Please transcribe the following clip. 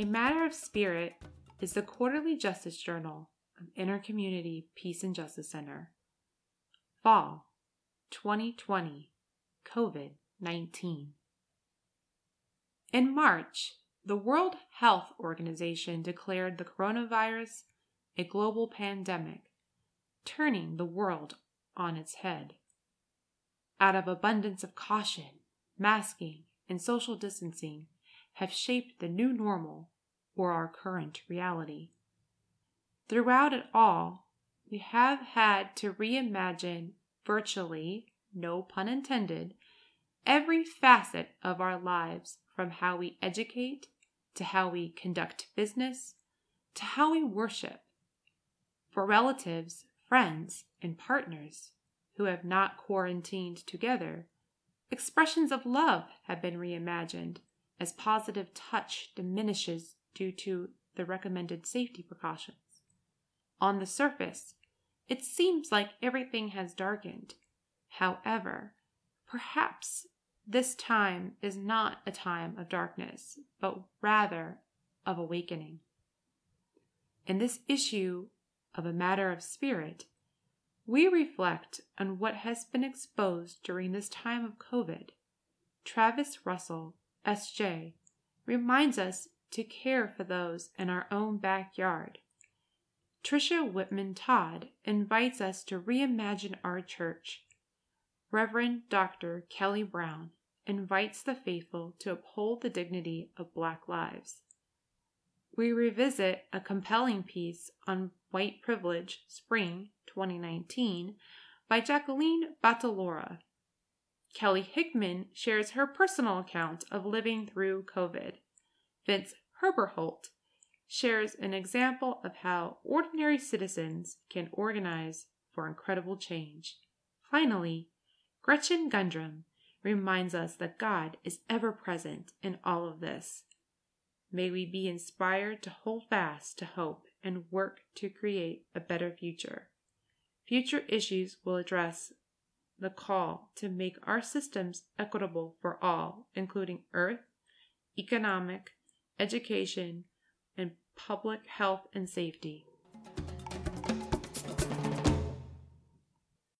A Matter of Spirit is the quarterly justice journal of Intercommunity Peace and Justice Center. Fall 2020 COVID 19. In March, the World Health Organization declared the coronavirus a global pandemic, turning the world on its head. Out of abundance of caution, masking, and social distancing have shaped the new normal or our current reality. Throughout it all, we have had to reimagine virtually, no pun intended, every facet of our lives from how we educate to how we conduct business to how we worship. For relatives, friends, and partners who have not quarantined together, expressions of love have been reimagined as positive touch diminishes due to the recommended safety precautions. On the surface, it seems like everything has darkened. However, perhaps this time is not a time of darkness, but rather of awakening. In this issue of a matter of spirit, we reflect on what has been exposed during this time of COVID. Travis Russell SJ, reminds us to care for those in our own backyard. Tricia Whitman Todd invites us to reimagine our church. Reverend Dr. Kelly Brown invites the faithful to uphold the dignity of Black lives. We revisit a compelling piece on white privilege, spring 2019, by Jacqueline Battalora Kelly Hickman shares her personal account of living through COVID. Vince Herberholt shares an example of how ordinary citizens can organize for incredible change. Finally, Gretchen Gundrum reminds us that God is ever present in all of this. May we be inspired to hold fast to hope and work to create a better future. Future issues will address the call to make our systems equitable for all, including earth, economic, education, and public health and safety.